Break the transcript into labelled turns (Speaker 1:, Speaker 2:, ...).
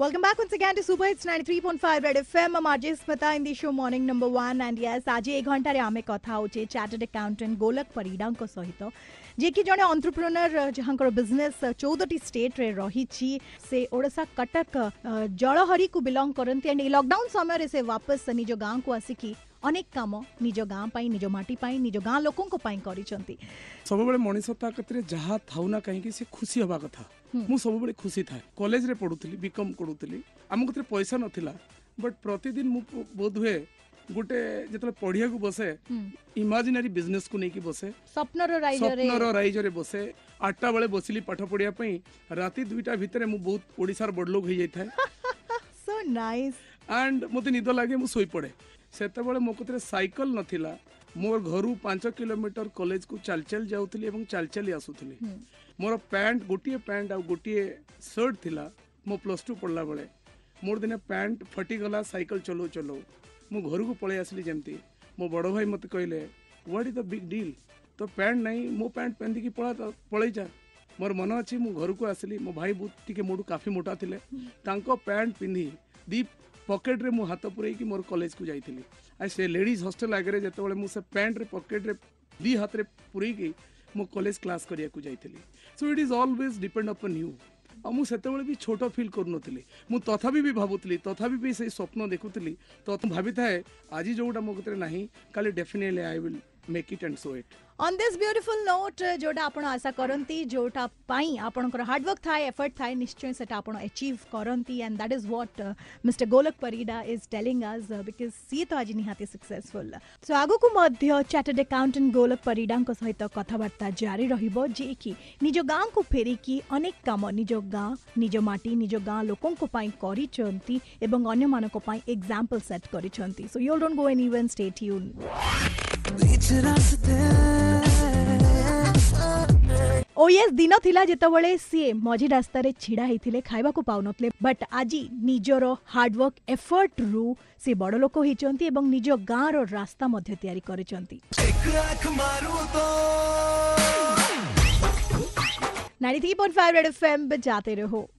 Speaker 1: Welcome back once again to super hits 93.5 Red FM am RJ Smita in the show morning number 1 and yes आज एक घंटा रे आमे कथा होचे चार्टर्ड अकाउंटेंट गोलक परिडा को सहित जे कि जने एंटरप्रेन्योर जहांकर बिजनेस 14 टी स्टेट रे रही छी से ओडिसा कटक जळहरी को बिलोंग करंती एंड लॉकडाउन समय रे से वापस सनी जो गांव को आसी की অনেক কাম নিজ গাং পাই নিজ মাটি পাই নিজ গাং লোক কো পাই করিচন্তি
Speaker 2: সব বলে মনিসতা কতরে যাহা থাউনা কহি কি সে খুশি হব কথা মু সব বলে খুশি থাই কলেজ রে পড়ুতলি বিকম কোড়ুতলি আমক তরে পয়সা ন থিলা বাট প্রতিদিন মু বহুত হুয়ে গুটে যেতলে পড়িয়া কো বসে ইমাজিনারি বিজনেস কো নেকি বসে
Speaker 1: স্বপ্নর
Speaker 2: রাইজরে বসে আটা বলে বসিলি পাঠ পড়িয়া পাই রাতি দুইটা ভিতরে মু বহুত ওড়িশার বড় লোক হই যাই থাই
Speaker 1: সো নাইস
Speaker 2: एंड मत निद लगे मुझे सेत मो कतरे सैकल ना मोर घर पांच किलोमीटर कलेज को चल चल जाऊँ चल चल आसुली
Speaker 1: हम्म।
Speaker 2: मोर पैंट गोटे पैंट आ गोटे सर्ट थी मो प्लस टू पढ़ला बेले मोर दिन पैंट फटिगला सैकल चलाऊ चलाऊ मु घर को पलि आसली जमती मो बड़ भाई मत कहले what is the big deal तो पैंट ना मो पैंट पिंधिक पला पलै मोर मन अच्छे मुझे घर को आसली मो भाई टी मोटू काफी मोटा थे हम्म। पैंट पिंधि दी ପକେଟରେ ମୁଁ ହାତ ପୁରେଇକି ମୋର କଲେଜକୁ ଯାଇଥିଲି ଆଉ ସେ ଲେଡ଼ିଜ୍ ହଷ୍ଟେଲ ଆଗରେ ଯେତେବେଳେ ମୁଁ ସେ ପ୍ୟାଣ୍ଟରେ ପକେଟରେ ଦୁଇ ହାତରେ ପୁରେଇକି ମୁଁ କଲେଜ କ୍ଲାସ୍ କରିବାକୁ ଯାଇଥିଲି so it is always depend upon you ଆଉ ମୁଁ ସେତେବେଳେ ବି ଛୋଟ ଫିଲ୍ କରୁନଥିଲି ମୁଁ ତଥାପି ବି ଭାବୁଥିଲି ତଥାପି ବି ସେଇ ସ୍ୱପ୍ନ ଦେଖୁଥିଲି ତ ଭାବିଥାଏ ଆଜି ଯେଉଁଟା ମୋ କତିରେ ନାହିଁ କାଲି definitely I will make it and so it
Speaker 1: on this beautiful note ଯେଉଁଟା ଆପଣ ଆଶା କରନ୍ତି ଯେଉଁଟା ପାଇଁ ଆପଣଙ୍କର ହାର୍ଡ଼ୱାର୍କ ଥାଏ ଏଫର୍ଟ ଥାଏ ନିଶ୍ଚୟ ସେଟା ଆପଣ ଏଚିଭ୍ କରନ୍ତି and that is what mister Golak Parida is telling us because ସିଏ ତ ଆଜି ନିହାତି ସକ୍ସେସଫୁଲ୍ ସୋ ଆଗକୁ ମଧ୍ୟ ଚାର୍ଟେଡ୍ ଆକାଉଣ୍ଟାଣ୍ଟ ଗୋଲକ ପରିଡ଼ାଙ୍କ ସହିତ କଥାବାର୍ତ୍ତା ଜାରି ରହିବ ଯିଏକି ନିଜ ଗାଁକୁ ଫେରିକି ଅନେକ କାମ ନିଜ ଗାଁ ନିଜ ମାଟି ନିଜ ଗାଁ ଲୋକଙ୍କ ପାଇଁ କରିଛନ୍ତି ଏବଂ ଅନ୍ୟମାନଙ୍କ ପାଇଁ ଏକ୍ଜାମ୍ପଲ୍ ସେଟ୍ କରିଛନ୍ତି so you don't go any even state ୟୁନ୍ ওଏସ୍ ଦିନ ଥିଲା ଯେତେବେଳେ ସିଏ ମଝି ରାସ୍ତାରେ ଛିଡ଼ା ହେଇଥିଲେ ଖାଇବାକୁ ପାଉନଥିଲେ ବଟ୍ ଆଜି ନିଜର ହାର୍ଡୱାର୍କ ଏଫର୍ଟରୁ ସେ ବଡ଼ ଲୋକ ହେଇଛନ୍ତି ଏବଂ ନିଜ ଗାଁର ରାସ୍ତା ମଧ୍ୟ ତିଆରି କରିଛନ୍ତି ninety three point five red F M पे जाते